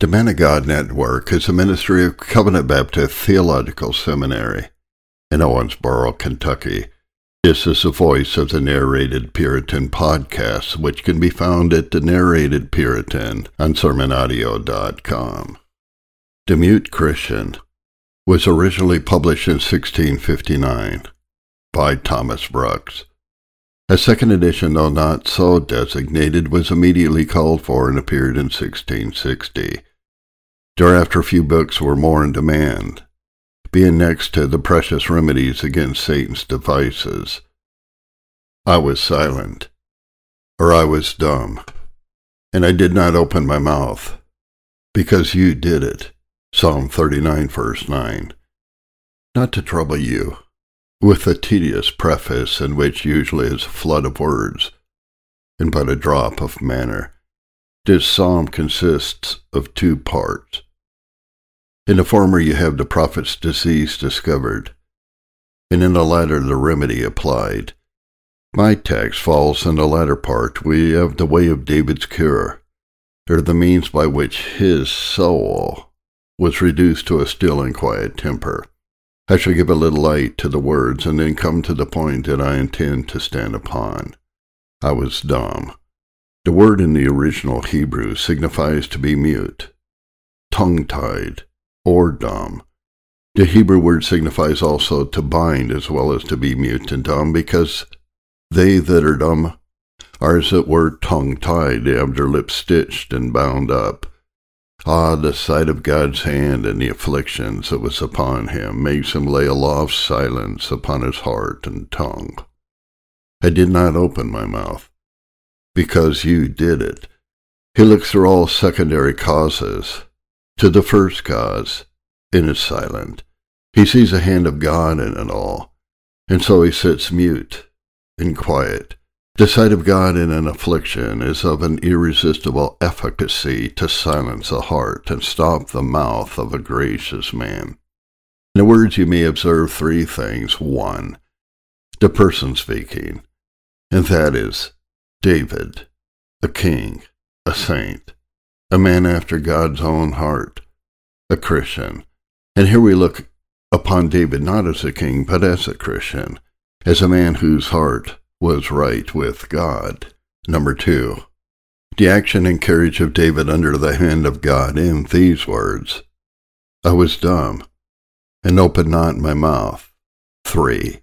The Man of God Network is a ministry of Covenant Baptist Theological Seminary in Owensboro, Kentucky. This is the voice of the Narrated Puritan podcast, which can be found at the Narrated Puritan on SermonAudio.com. The Mute Christian was originally published in 1659 by Thomas Brooks. A second edition, though not so designated, was immediately called for and appeared in 1660. Thereafter a few books were more in demand, being next to the precious remedies against Satan's devices. I was silent, or I was dumb, and I did not open my mouth, because you did it. Psalm 39, verse 9. Not to trouble you, with a tedious preface in which usually is a flood of words, and but a drop of manner. This psalm consists of two parts. In the former, you have the prophet's disease discovered, and in the latter, the remedy applied. My text falls in the latter part. We have the way of David's cure, or the means by which his soul was reduced to a still and quiet temper. I shall give a little light to the words and then come to the point that I intend to stand upon. I was dumb. The word in the original Hebrew signifies to be mute, tongue tied, or dumb. The Hebrew word signifies also to bind as well as to be mute and dumb, because they that are dumb are as it were tongue tied, they have their lips stitched and bound up. Ah, the sight of God's hand and the afflictions that was upon him makes him lay a law of silence upon his heart and tongue. I did not open my mouth, because you did it. He looks through all secondary causes to the first cause and is silent. He sees the hand of God in it all, and so he sits mute and quiet. The sight of God in an affliction is of an irresistible efficacy to silence a heart and stop the mouth of a gracious man. In the words, you may observe three things. One, the person speaking, and that is David, a king, a saint a man after God's own heart, a Christian. And here we look upon David not as a king, but as a Christian, as a man whose heart was right with God. Number two, the action and courage of David under the hand of God in these words I was dumb, and opened not my mouth. Three,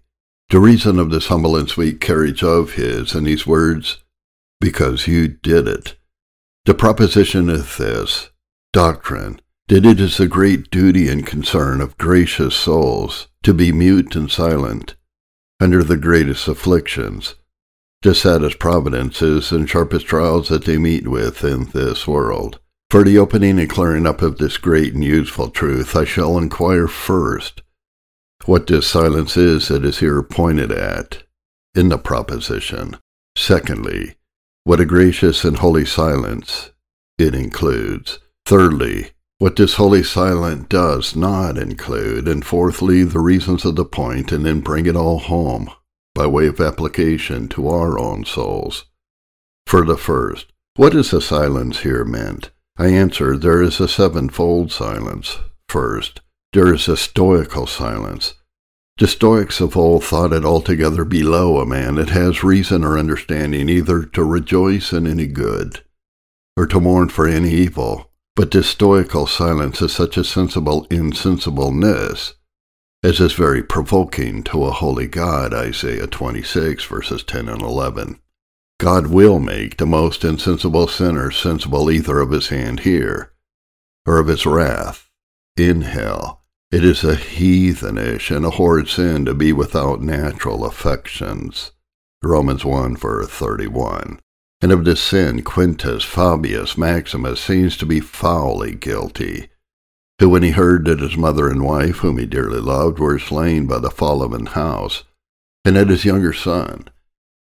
the reason of this humble and sweet courage of his in these words, because you did it. The proposition is this doctrine, that it is the great duty and concern of gracious souls to be mute and silent under the greatest afflictions, the saddest providences and sharpest trials that they meet with in this world. For the opening and clearing up of this great and useful truth, I shall inquire first what this silence is that is here pointed at in the proposition. Secondly, what a gracious and holy silence it includes. Thirdly, what this holy silence does not include. And fourthly, the reasons of the point, and then bring it all home by way of application to our own souls. For the first, what is the silence here meant? I answer, there is a sevenfold silence. First, there is a stoical silence, the Stoics of old thought it altogether below a man that has reason or understanding either to rejoice in any good or to mourn for any evil. But this stoical silence is such a sensible insensibleness as is very provoking to a holy God, Isaiah 26, verses 10 and 11. God will make the most insensible sinner sensible either of his hand here or of his wrath in hell it is a heathenish and a horrid sin to be without natural affections. Romans 1 verse 31. And of this sin Quintus Fabius Maximus seems to be foully guilty, who when he heard that his mother and wife, whom he dearly loved, were slain by the fall of an house, and that his younger son,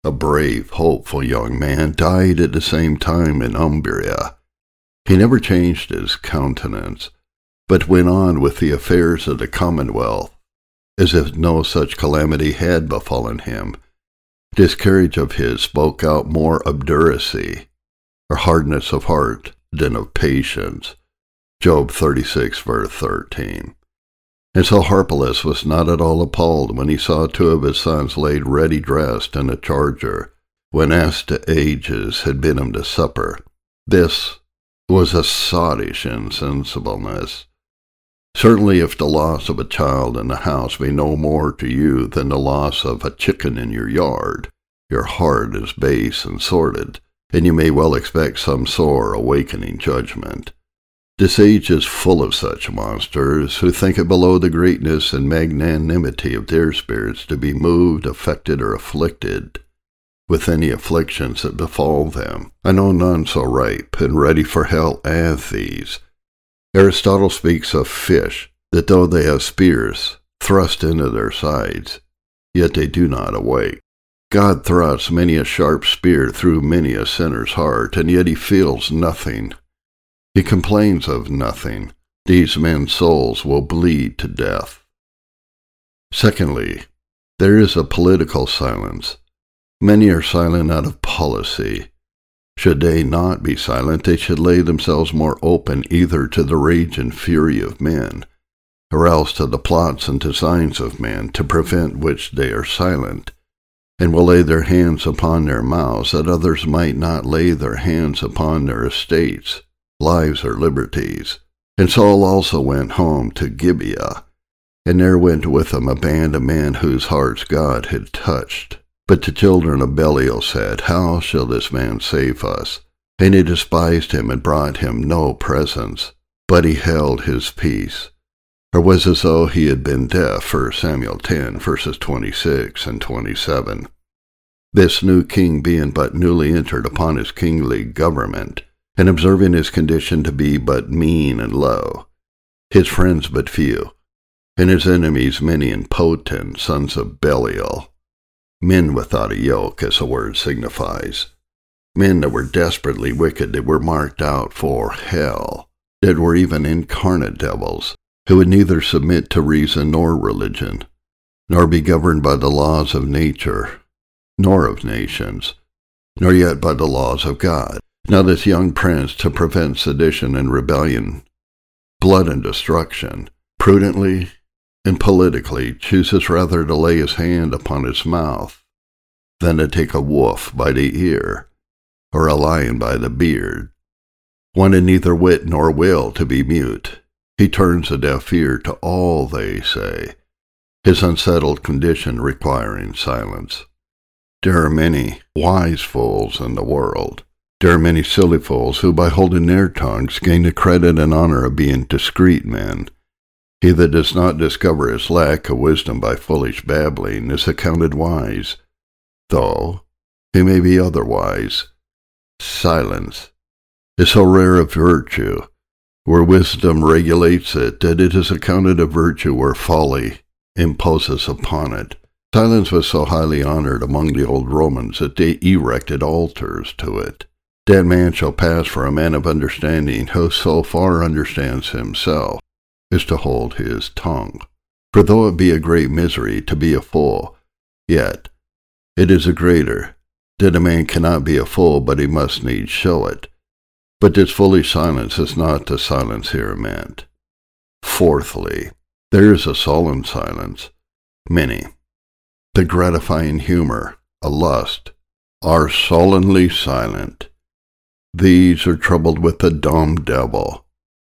a brave, hopeful young man, died at the same time in Umbria, he never changed his countenance, but went on with the affairs of the commonwealth, as if no such calamity had befallen him. This courage of his spoke out more obduracy, or hardness of heart, than of patience. Job 36, verse 13. And so Harpalus was not at all appalled when he saw two of his sons laid ready dressed in a charger, when Astyages had bid him to supper. This was a sottish insensibleness. Certainly, if the loss of a child in the house be no more to you than the loss of a chicken in your yard, your heart is base and sordid, and you may well expect some sore awakening judgment. This age is full of such monsters who think it below the greatness and magnanimity of their spirits to be moved, affected, or afflicted with any afflictions that befall them. I know none so ripe and ready for hell as these. Aristotle speaks of fish, that though they have spears thrust into their sides, yet they do not awake. God thrusts many a sharp spear through many a sinner's heart, and yet he feels nothing he complains of nothing. These men's souls will bleed to death. Secondly, there is a political silence. Many are silent out of policy. Should they not be silent, they should lay themselves more open either to the rage and fury of men, or else to the plots and designs of men, to prevent which they are silent, and will lay their hands upon their mouths, that others might not lay their hands upon their estates lives or liberties. And Saul also went home to Gibeah, and there went with him a band of men whose hearts God had touched. But the children of Belial said, How shall this man save us? And he despised him and brought him no presents, but he held his peace. Or was as though he had been deaf, 1 Samuel 10, verses 26 and 27. This new king being but newly entered upon his kingly government, and observing his condition to be but mean and low, his friends but few, and his enemies many and potent, sons of Belial, men without a yoke, as the word signifies, men that were desperately wicked, that were marked out for hell, that were even incarnate devils, who would neither submit to reason nor religion, nor be governed by the laws of nature, nor of nations, nor yet by the laws of God. Now, this young prince, to prevent sedition and rebellion, blood and destruction, prudently and politically chooses rather to lay his hand upon his mouth than to take a wolf by the ear or a lion by the beard. Wanting neither wit nor will to be mute, he turns a deaf ear to all they say, his unsettled condition requiring silence. There are many wise fools in the world there are many silly fools who, by holding their tongues, gain the credit and honor of being discreet men. He that does not discover his lack of wisdom by foolish babbling is accounted wise, though he may be otherwise. Silence is so rare a virtue, where wisdom regulates it, that it is accounted a virtue where folly imposes upon it. Silence was so highly honored among the old Romans that they erected altars to it. That man shall pass for a man of understanding who so far understands himself as to hold his tongue. For though it be a great misery to be a fool, yet it is a greater that a man cannot be a fool, but he must needs show it. But this foolish silence is not the silence here meant. Fourthly, there is a solemn silence. Many, the gratifying humor, a lust, are sullenly silent these are troubled with the dumb devil,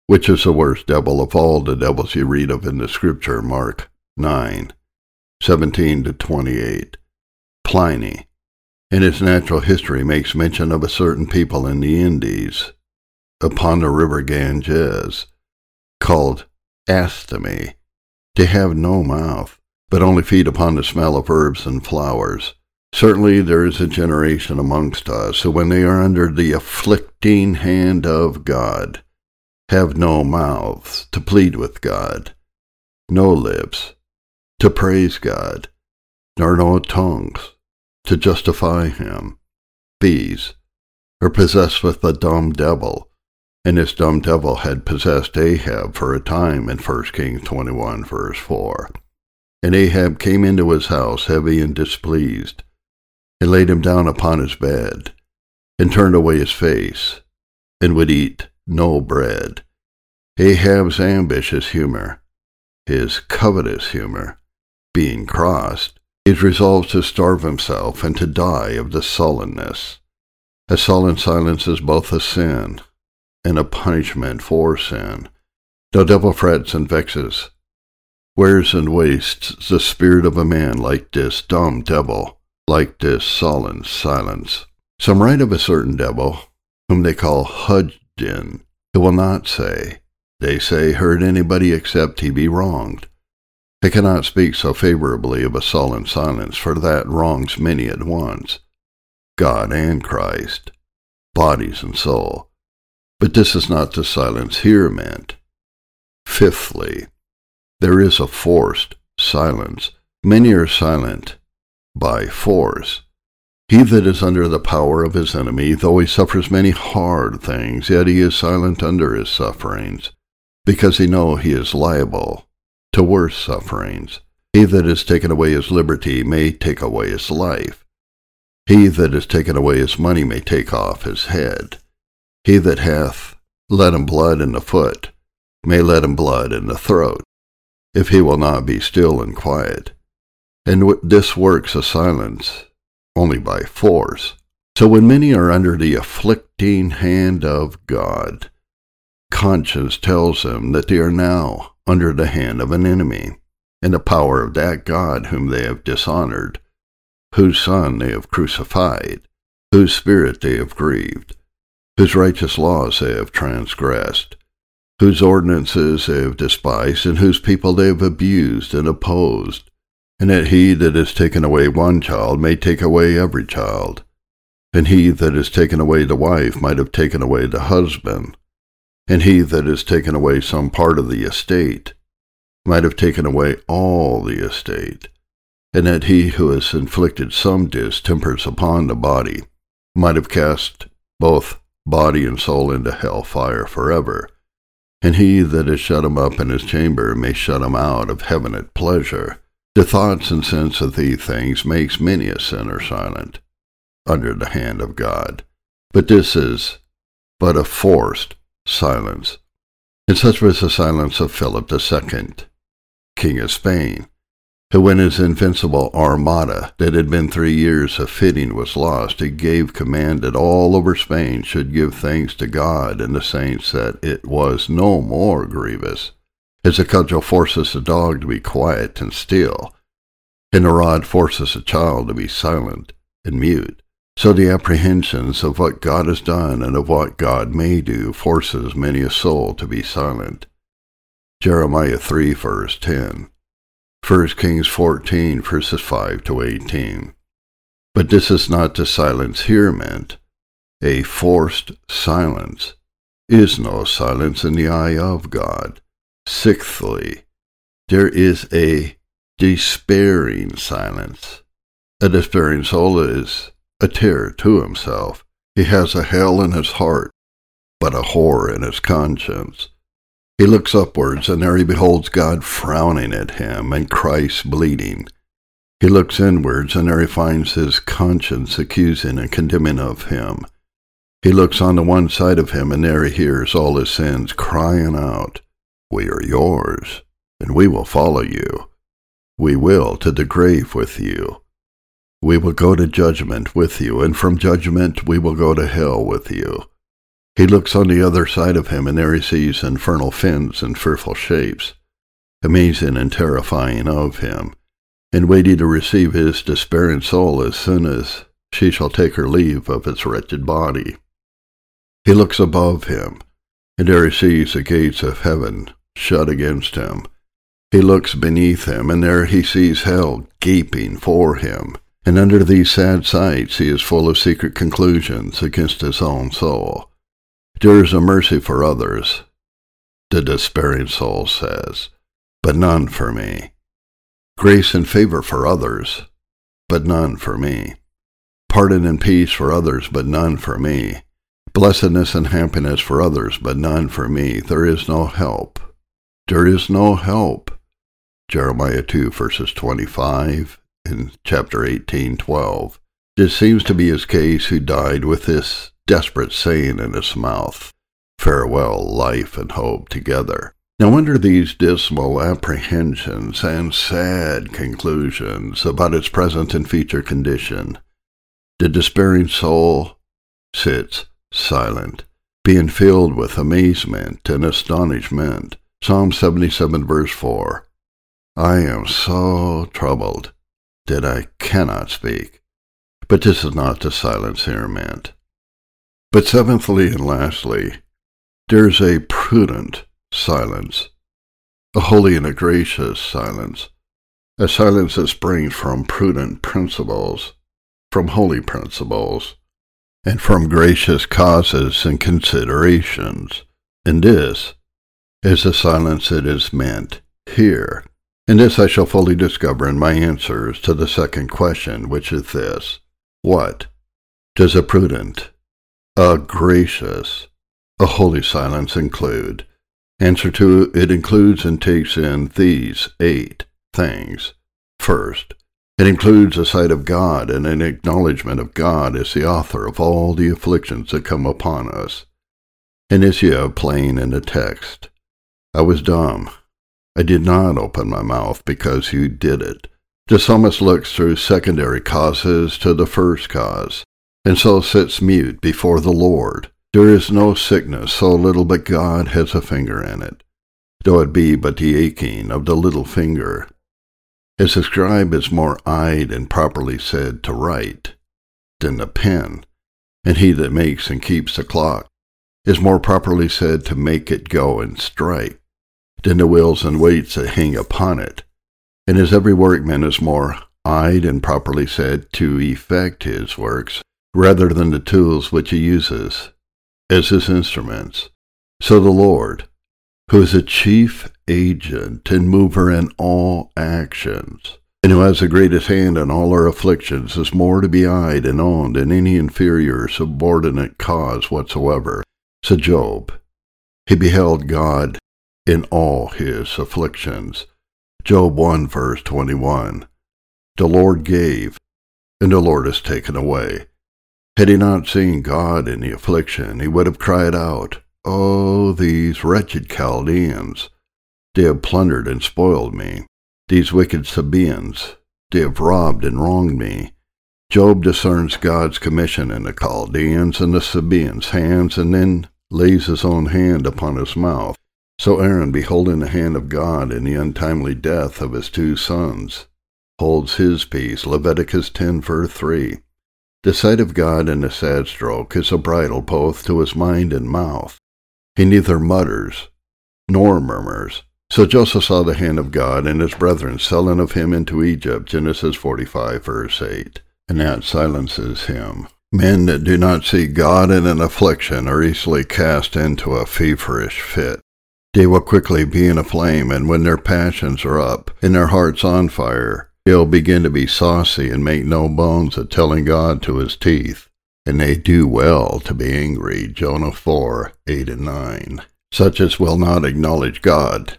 which is the worst devil of all the devils you read of in the scripture, Mark 9, 17 to 28. Pliny, in his natural history, makes mention of a certain people in the Indies, upon the river Ganges, called Astomi. They have no mouth, but only feed upon the smell of herbs and flowers. Certainly there is a generation amongst us who, when they are under the afflicting hand of God, have no mouths to plead with God, no lips to praise God, nor no tongues to justify him. These are possessed with the dumb devil, and this dumb devil had possessed Ahab for a time in 1 Kings 21, verse 4. And Ahab came into his house heavy and displeased, and laid him down upon his bed, and turned away his face, and would eat no bread. Ahab's ambitious humor, his covetous humor, being crossed, he resolves to starve himself and to die of the sullenness. A sullen silence is both a sin and a punishment for sin. The devil frets and vexes, wears and wastes the spirit of a man like this dumb devil, like this sullen silence. Some write of a certain devil, whom they call Hudgin, who will not say, they say, heard anybody except he be wronged. They cannot speak so favorably of a sullen silence, for that wrongs many at once, God and Christ, bodies and soul. But this is not the silence here meant. Fifthly, there is a forced silence. Many are silent by force. He that is under the power of his enemy, though he suffers many hard things, yet he is silent under his sufferings, because he know he is liable to worse sufferings. He that has taken away his liberty may take away his life. He that has taken away his money may take off his head. He that hath let him blood in the foot may let him blood in the throat, if he will not be still and quiet. And this works a silence only by force. So when many are under the afflicting hand of God, conscience tells them that they are now under the hand of an enemy, and the power of that God whom they have dishonored, whose Son they have crucified, whose Spirit they have grieved, whose righteous laws they have transgressed, whose ordinances they have despised, and whose people they have abused and opposed, and that he that has taken away one child may take away every child, and he that has taken away the wife might have taken away the husband, and he that has taken away some part of the estate might have taken away all the estate, and that he who has inflicted some distempers upon the body might have cast both body and soul into hell fire forever. And he that has shut him up in his chamber may shut him out of heaven at pleasure. The thoughts and sense of these things makes many a sinner silent under the hand of God. But this is but a forced silence. And such was the silence of Philip II, King of Spain, who when his invincible armada that had been three years of fitting was lost, he gave command that all over Spain should give thanks to God and the saints that it was no more grievous, as a cudgel forces a dog to be quiet and still, and a rod forces a child to be silent and mute. So the apprehensions of what God has done and of what God may do forces many a soul to be silent. Jeremiah 3 verse 10. 1 Kings 14, verses 5 to 18. But this is not the silence here meant. A forced silence is no silence in the eye of God. Sixthly, there is a despairing silence. A despairing soul is a terror to himself. He has a hell in his heart, but a horror in his conscience. He looks upwards, and there he beholds God frowning at him, and Christ bleeding. He looks inwards, and there he finds his conscience accusing and condemning of him. He looks on the one side of him, and there he hears all his sins crying out, We are yours, and we will follow you. We will to the grave with you. We will go to judgment with you, and from judgment we will go to hell with you. He looks on the other side of him, and there he sees infernal fins and fearful shapes, amazing and terrifying of him, and waiting to receive his despairing soul as soon as she shall take her leave of its wretched body. He looks above him, and there he sees the gates of heaven shut against him. He looks beneath him, and there he sees hell gaping for him. And under these sad sights he is full of secret conclusions against his own soul. There is a mercy for others, the despairing soul says, but none for me. Grace and favor for others, but none for me. Pardon and peace for others, but none for me. Blessedness and happiness for others, but none for me. There is no help. There is no help. Jeremiah 2 verses 25 and chapter 18, 12. This seems to be his case who died with this desperate saying in his mouth. farewell life and hope together. Now, under these dismal apprehensions and sad conclusions about its present and future condition, the despairing soul sits silent, being filled with amazement and astonishment. Psalm 77, verse 4 I am so troubled that I cannot speak. But this is not the silence here meant. But seventhly and lastly, there is a prudent silence, a holy and a gracious silence, a silence that springs from prudent principles, from holy principles, and from gracious causes and considerations. And this is the silence that is meant here. And this I shall fully discover in my answers to the second question, which is this What does a prudent, a gracious, a holy silence include? Answer to it includes and takes in these eight things. First, it includes a sight of God and an acknowledgement of God as the author of all the afflictions that come upon us. And this is here plain in the text. I was dumb. I did not open my mouth because you did it. Psalmist looks through secondary causes to the first cause, and so sits mute before the Lord there is no sickness so little but God has a finger in it, though it be but the aching of the little finger. As the scribe is more eyed and properly said to write than the pen, and he that makes and keeps the clock is more properly said to make it go and strike than the wheels and weights that hang upon it, and as every workman is more eyed and properly said to effect his works rather than the tools which he uses as his instruments. So the Lord, who is a chief agent and mover in all actions, and who has the greatest hand in all our afflictions, is more to be eyed and owned than any inferior subordinate cause whatsoever. Said Job, he beheld God in all his afflictions. Job 1 verse 21. The Lord gave, and the Lord has taken away. Had he not seen God in the affliction, he would have cried out, Oh, these wretched Chaldeans! They have plundered and spoiled me. These wicked Sabaeans, they have robbed and wronged me. Job discerns God's commission in the Chaldeans and the Sabaeans' hands, and then lays his own hand upon his mouth. So Aaron, beholding the hand of God in the untimely death of his two sons, holds his peace. Leviticus 10, verse 3. The sight of God in a sad stroke is a bridle both to his mind and mouth. He neither mutters nor murmurs. So Joseph saw the hand of God and his brethren selling of him into Egypt, Genesis 45, verse 8, and that silences him. Men that do not see God in an affliction are easily cast into a feverish fit. They will quickly be in a flame, and when their passions are up and their hearts on fire, they'll begin to be saucy and make no bones of telling God to his teeth. And they do well to be angry. Jonah 4 8 and 9. Such as will not acknowledge God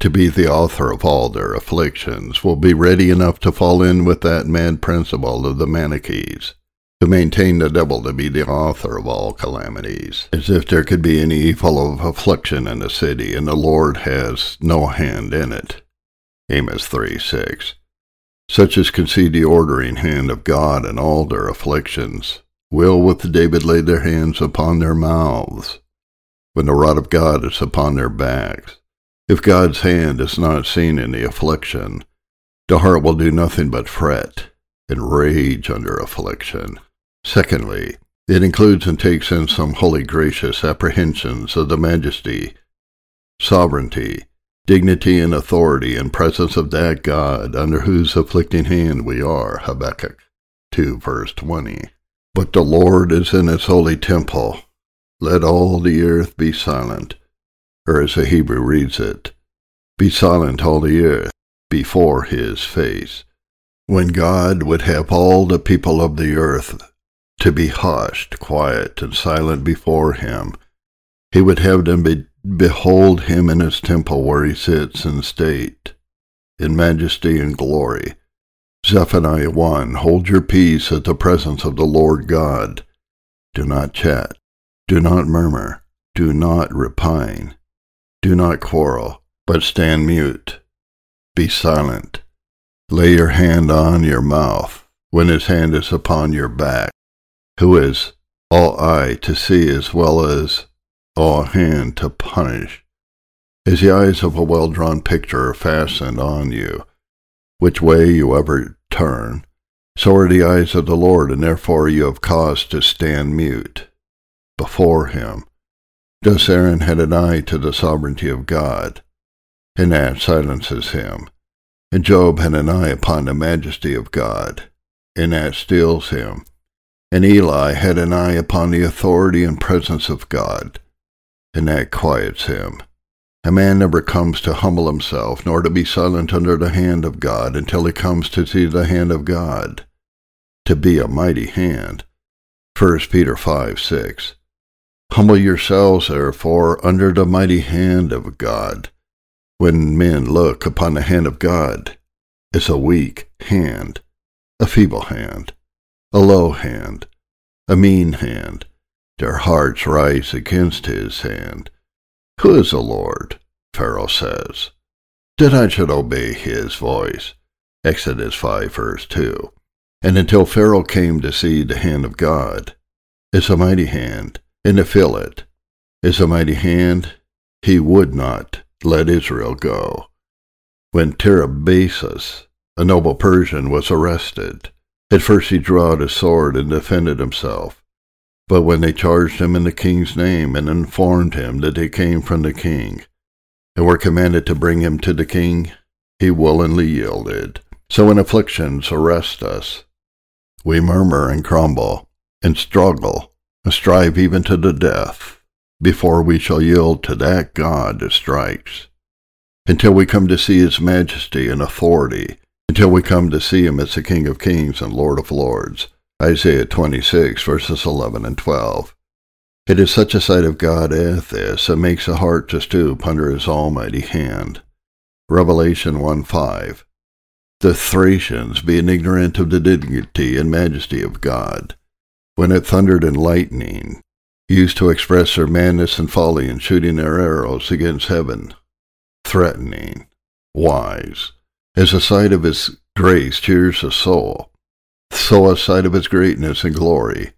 to be the author of all their afflictions will be ready enough to fall in with that mad principle of the Manichees, to maintain the devil to be the author of all calamities, as if there could be any evil of affliction in the city, and the Lord has no hand in it. Amos 3 6 such as can see the ordering hand of God in all their afflictions, will with David lay their hands upon their mouths, when the rod of God is upon their backs. If God's hand is not seen in the affliction, the heart will do nothing but fret and rage under affliction. Secondly, it includes and takes in some holy gracious apprehensions of the majesty, sovereignty, dignity and authority in presence of that God under whose afflicting hand we are. Habakkuk 2 verse 20. But the Lord is in his holy temple. Let all the earth be silent. Or as the Hebrew reads it, be silent all the earth before his face. When God would have all the people of the earth to be hushed, quiet, and silent before him, he would have them be Behold him in his temple where he sits in state, in majesty and glory. Zephaniah 1 Hold your peace at the presence of the Lord God. Do not chat. Do not murmur. do not repine. Do not quarrel, but stand mute. Be silent. Lay your hand on your mouth when his hand is upon your back, who is all eye to see as well as all hand to punish. As the eyes of a well drawn picture fastened on you, which way you ever turn, so are the eyes of the Lord, and therefore you have cause to stand mute before him. Thus Aaron had an eye to the sovereignty of God, and that silences him. And Job had an eye upon the majesty of God, and that stills him. And Eli had an eye upon the authority and presence of God, and that quiets him. A man never comes to humble himself, nor to be silent under the hand of God, until he comes to see the hand of God, to be a mighty hand. 1 Peter 5 6. Humble yourselves, therefore, under the mighty hand of God. When men look upon the hand of God, it's a weak hand, a feeble hand, a low hand, a mean hand. Their hearts rise against his hand. Who is the Lord? Pharaoh says. That I should obey his voice. Exodus 5 verse 2. And until Pharaoh came to see the hand of God, it's a mighty hand, and to feel it is a mighty hand, he would not let Israel go. When Tiribazus, a noble Persian, was arrested, at first he drew out his sword and defended himself. But when they charged him in the king's name and informed him that they came from the king, and were commanded to bring him to the king, he willingly yielded. So when afflictions arrest us, we murmur and grumble, and struggle, strive even to the death, before we shall yield to that God that strikes, until we come to see his majesty and authority, until we come to see him as the King of kings and Lord of lords, Isaiah 26, verses 11 and 12. It is such a sight of God as this that makes the heart to stoop under his almighty hand. Revelation 1 5. The Thracians, being ignorant of the dignity and majesty of God, when it thundered and lightning, used to express their madness and folly in shooting their arrows against heaven, threatening, wise, as the sight of his grace cheers the soul so a sight of his greatness and glory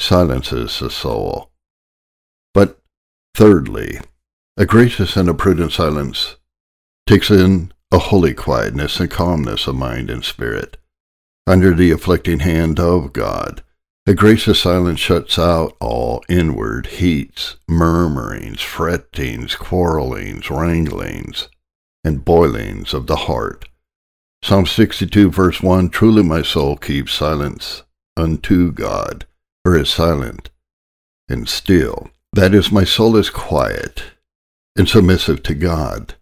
silences the soul. But thirdly, a gracious and a prudent silence takes in a holy quietness and calmness of mind and spirit. Under the afflicting hand of God, a gracious silence shuts out all inward heats, murmurings, frettings, quarrelings, wranglings, and boilings of the heart Psalm 62, verse 1 Truly my soul keeps silence unto God, or is silent and still. That is, my soul is quiet and submissive to God.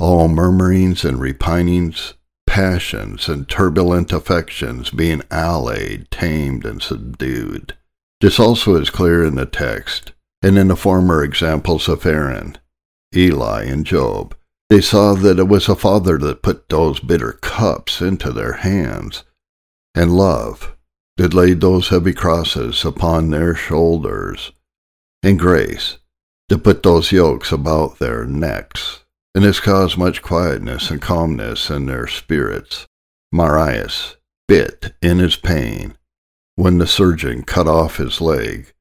All murmurings and repinings, passions and turbulent affections being allayed, tamed, and subdued. This also is clear in the text, and in the former examples of Aaron, Eli, and Job they saw that it was a father that put those bitter cups into their hands, and love that laid those heavy crosses upon their shoulders, and grace that put those yokes about their necks, and has caused much quietness and calmness in their spirits. Marius bit in his pain when the surgeon cut off his leg,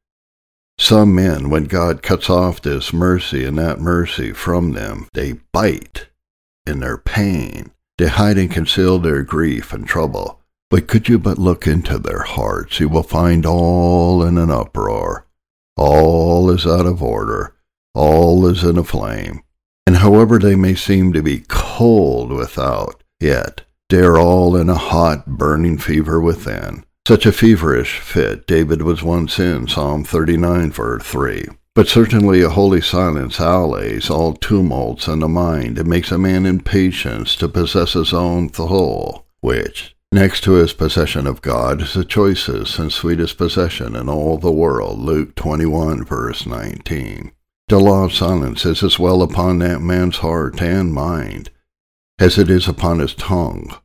some men, when God cuts off this mercy and that mercy from them, they bite in their pain. They hide and conceal their grief and trouble. But could you but look into their hearts, you will find all in an uproar. All is out of order. All is in a flame. And however they may seem to be cold without, yet they are all in a hot, burning fever within. Such a feverish fit David was once in, Psalm 39, verse 3. But certainly a holy silence allays all tumults in the mind and makes a man impatient to possess his own soul, which, next to his possession of God, is the choicest and sweetest possession in all the world. Luke 21, verse 19. The law of silence is as well upon that man's heart and mind as it is upon his tongue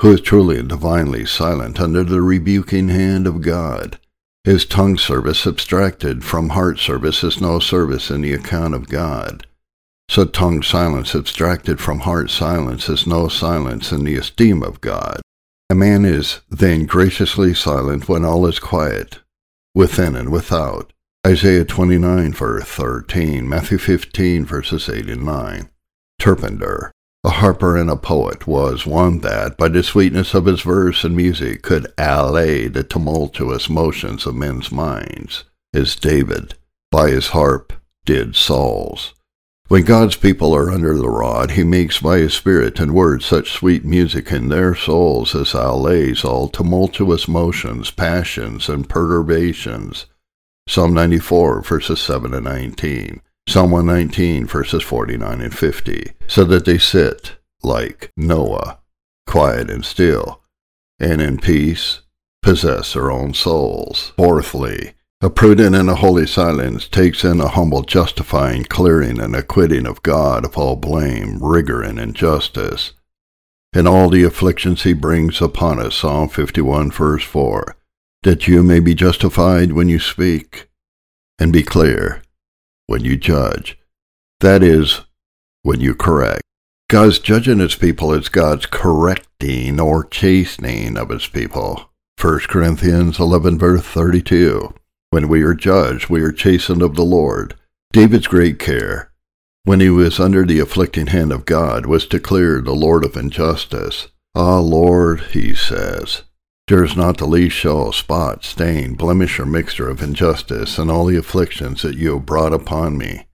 who is truly and divinely silent under the rebuking hand of God. His tongue service abstracted from heart service is no service in the account of God. So tongue silence abstracted from heart silence is no silence in the esteem of God. A man is then graciously silent when all is quiet, within and without. Isaiah 29 verse 13, Matthew 15 verses 8 and 9. Terpander, a harper and a poet, was one that, by the sweetness of his verse and music, could allay the tumultuous motions of men's minds, as David, by his harp, did Saul's. When God's people are under the rod, he makes by his Spirit and word such sweet music in their souls as allays all tumultuous motions, passions, and perturbations. Psalm 94, verses 7 and 19. Psalm 119, verses 49 and 50. So that they sit, like Noah, quiet and still, and in peace possess their own souls. Fourthly, a prudent and a holy silence takes in a humble justifying, clearing, and acquitting of God of all blame, rigor, and injustice. In all the afflictions he brings upon us, Psalm 51, verse 4, that you may be justified when you speak, and be clear when you judge. That is, when you correct. God's judging his people is God's correcting or chastening of his people. 1 Corinthians 11, verse 32. When we are judged, we are chastened of the Lord. David's great care, when he was under the afflicting hand of God, was to clear the Lord of injustice. Ah, Lord, he says, is not the least show, spot, stain, blemish, or mixture of injustice in all the afflictions that you have brought upon me.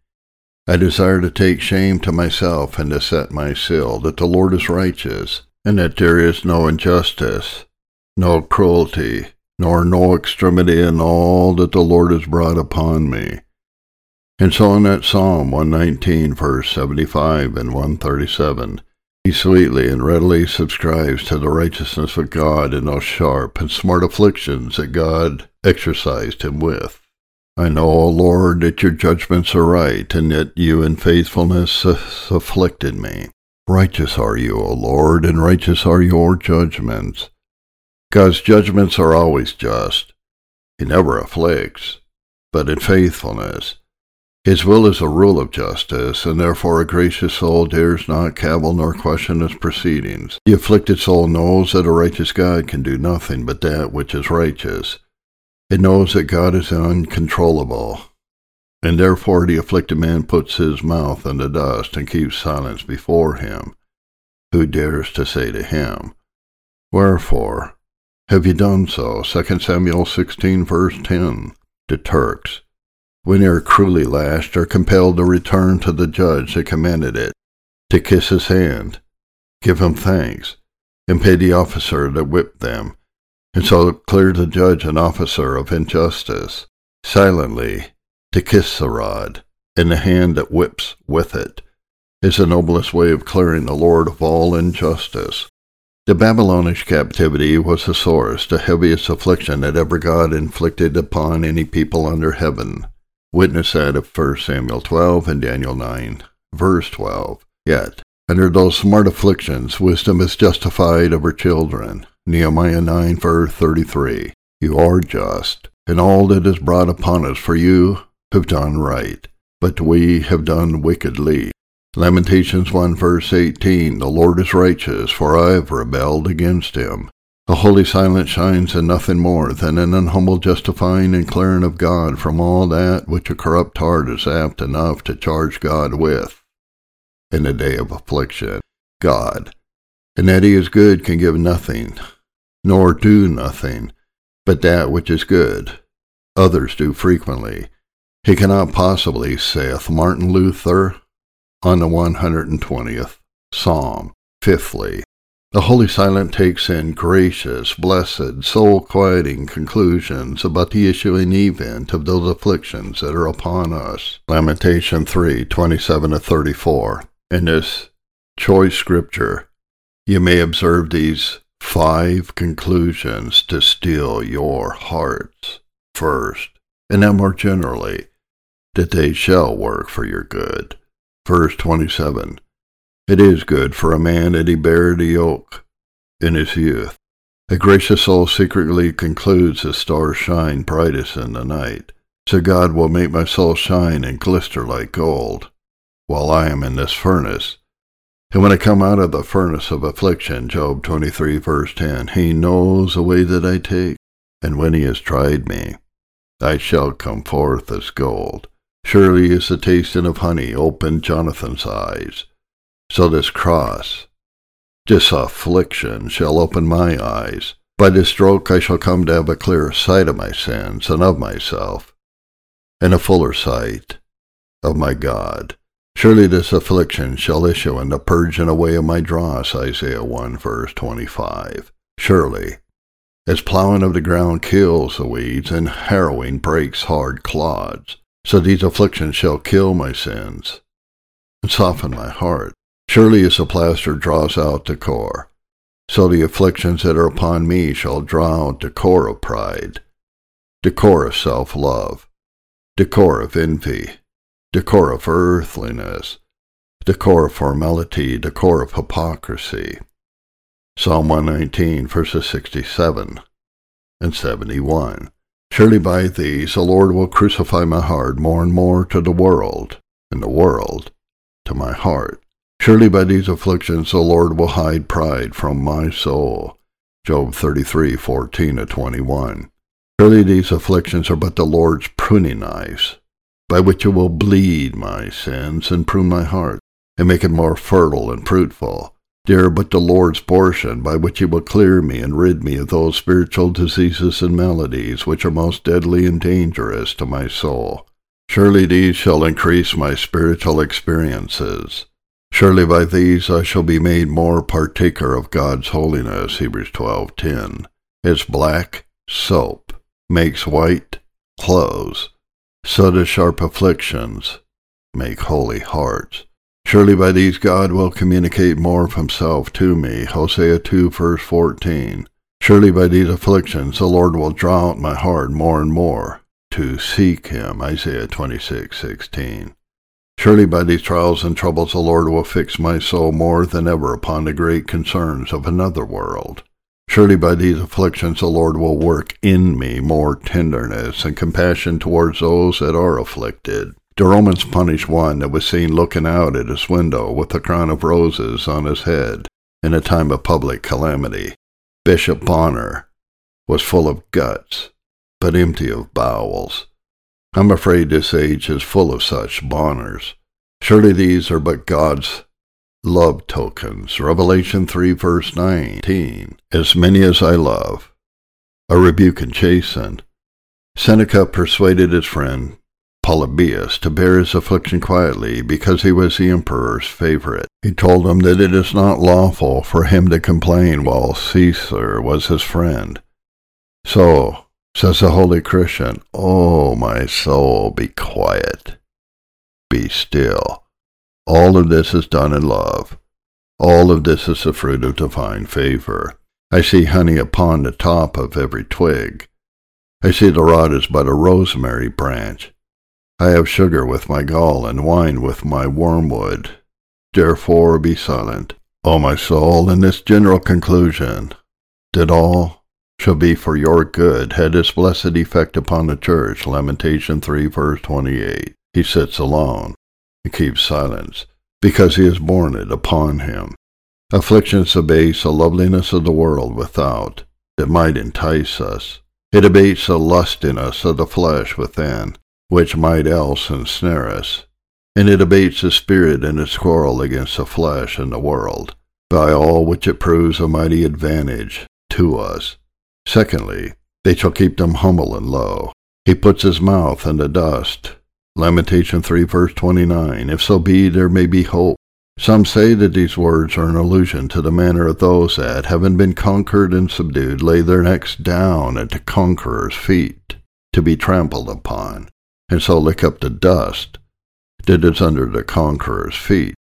I desire to take shame to myself and to set my seal that the Lord is righteous, and that there is no injustice, no cruelty, nor no extremity in all that the Lord has brought upon me. And so in that Psalm 119, verse 75 and 137, sweetly and readily subscribes to the righteousness of God in those sharp and smart afflictions that God exercised him with. I know, O Lord, that your judgments are right, and that you in faithfulness afflicted me. Righteous are you, O Lord, and righteous are your judgments. God's judgments are always just. He never afflicts, but in faithfulness. His will is a rule of justice, and therefore a gracious soul dares not cavil nor question his proceedings. The afflicted soul knows that a righteous God can do nothing but that which is righteous. It knows that God is uncontrollable, and therefore the afflicted man puts his mouth in the dust and keeps silence before him. Who dares to say to him, Wherefore, have you done so? 2 Samuel 16, verse 10. The Turks, when they are cruelly lashed, are compelled to return to the judge that commanded it, to kiss his hand, give him thanks, and pay the officer that whipped them, and so clear the judge and officer of injustice, silently to kiss the rod, and the hand that whips with it, is the noblest way of clearing the Lord of all injustice. The Babylonish captivity was the sorest, the heaviest affliction that ever God inflicted upon any people under heaven. Witness that of 1 Samuel 12 and Daniel 9, verse 12. Yet, under those smart afflictions, wisdom is justified of her children. Nehemiah 9, verse 33. You are just, and all that is brought upon us for you have done right, but we have done wickedly. Lamentations 1 verse 18, The Lord is righteous, for I have rebelled against him. The holy silence shines in nothing more than an unhumble justifying and clearing of God from all that which a corrupt heart is apt enough to charge God with in the day of affliction. God, and that he is good, can give nothing, nor do nothing, but that which is good. Others do frequently. He cannot possibly, saith Martin Luther, on the 120th Psalm. Fifthly, the Holy Silent takes in gracious, blessed, soul quieting conclusions about the issuing event of those afflictions that are upon us. Lamentation 3 27 to 34. In this choice scripture, you may observe these five conclusions to steal your hearts. First, and then more generally, that they shall work for your good. Verse 27 It is good for a man that he bear the yoke in his youth. A gracious soul secretly concludes the stars shine brightest in the night. So God will make my soul shine and glister like gold, while I am in this furnace. And when I come out of the furnace of affliction, Job 23 verse 10, He knows the way that I take, and when He has tried me, I shall come forth as gold. Surely as the tasting of honey opened Jonathan's eyes, so this cross, this affliction shall open my eyes. By this stroke I shall come to have a clearer sight of my sins and of myself, and a fuller sight of my God. Surely this affliction shall issue in the purging away of my dross, Isaiah 1 verse 25. Surely, as plowing of the ground kills the weeds and harrowing breaks hard clods, so these afflictions shall kill my sins and soften my heart. Surely as the plaster draws out the core, so the afflictions that are upon me shall draw out the core of pride, the core of self-love, decor of envy, decor of earthliness, decor of formality, decor of hypocrisy. Psalm 119, verses 67 and 71. Surely by these the Lord will crucify my heart more and more to the world, and the world to my heart. Surely by these afflictions the Lord will hide pride from my soul. Job 33, 14 to 21. Surely these afflictions are but the Lord's pruning knives, by which it will bleed my sins and prune my heart, and make it more fertile and fruitful. They are but the Lord's portion, by which he will clear me and rid me of those spiritual diseases and maladies which are most deadly and dangerous to my soul. Surely these shall increase my spiritual experiences. Surely by these I shall be made more partaker of God's holiness, Hebrews 12:10. As black soap makes white clothes, so do sharp afflictions make holy hearts. Surely by these God will communicate more of himself to me. Hosea 2 verse 14. Surely by these afflictions the Lord will draw out my heart more and more to seek him. Isaiah 26:16. Surely by these trials and troubles the Lord will fix my soul more than ever upon the great concerns of another world. Surely by these afflictions the Lord will work in me more tenderness and compassion towards those that are afflicted. The Romans punished one that was seen looking out at his window with a crown of roses on his head in a time of public calamity. Bishop Bonner was full of guts, but empty of bowels. I'm afraid this age is full of such Bonners. Surely these are but God's love tokens. Revelation 3, verse 19. As many as I love, a rebuke and chasten. Seneca persuaded his friend Polybius to bear his affliction quietly because he was the emperor's favorite. He told him that it is not lawful for him to complain while Caesar was his friend. So, says the holy Christian, oh, my soul, be quiet, be still all of this is done in love. All of this is the fruit of divine favor. I see honey upon the top of every twig. I see the rod is but a rosemary branch. I have sugar with my gall and wine with my wormwood. Therefore be silent, O my soul, in this general conclusion, Did all shall be for your good had its blessed effect upon the church. Lamentation 3 verse 28. He sits alone and keeps silence, because he has borne it upon him. Afflictions abase the loveliness of the world without, that might entice us. It abates the lust in us of the flesh within, which might else ensnare us. And it abates the spirit in its quarrel against the flesh and the world, by all which it proves a mighty advantage to us. Secondly, they shall keep them humble and low. He puts his mouth in the dust, Lamentation 3 verse 29, If so be there may be hope. Some say that these words are an allusion to the manner of those that, having been conquered and subdued, lay their necks down at the conqueror's feet, to be trampled upon, and so lick up the dust that is under the conqueror's feet.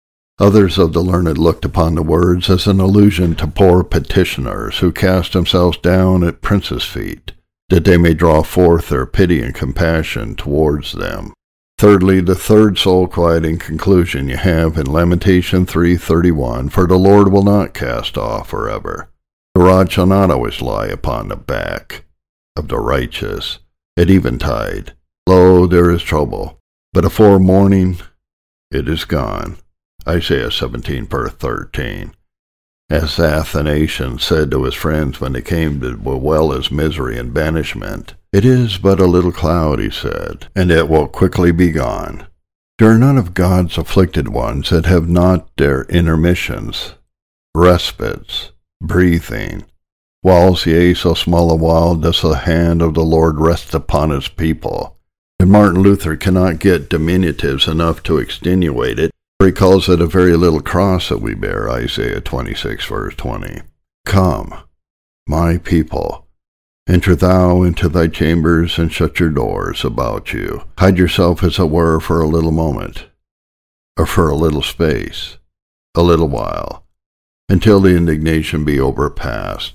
Others of the learned looked upon the words as an allusion to poor petitioners who cast themselves down at princes' feet, that they may draw forth their pity and compassion towards them. Thirdly, the third soul quieting conclusion you have in Lamentation 3:31, for the Lord will not cast off forever. The rod shall not always lie upon the back of the righteous at eventide. Lo, there is trouble, but afore morning it is gone. Isaiah 17, verse 13. As Athanasius said to his friends when they came to bewail his misery and banishment, It is but a little cloud, he said, and it will quickly be gone. There are none of God's afflicted ones that have not their intermissions, respites, breathing. Whilst yea, so small a while does the hand of the Lord rest upon his people. And Martin Luther cannot get diminutives enough to extenuate it, he calls it a very little cross that we bear, Isaiah 26, verse 20. Come, my people, enter thou into thy chambers and shut your doors about you. Hide yourself as it were for a little moment, or for a little space, a little while, until the indignation be overpast.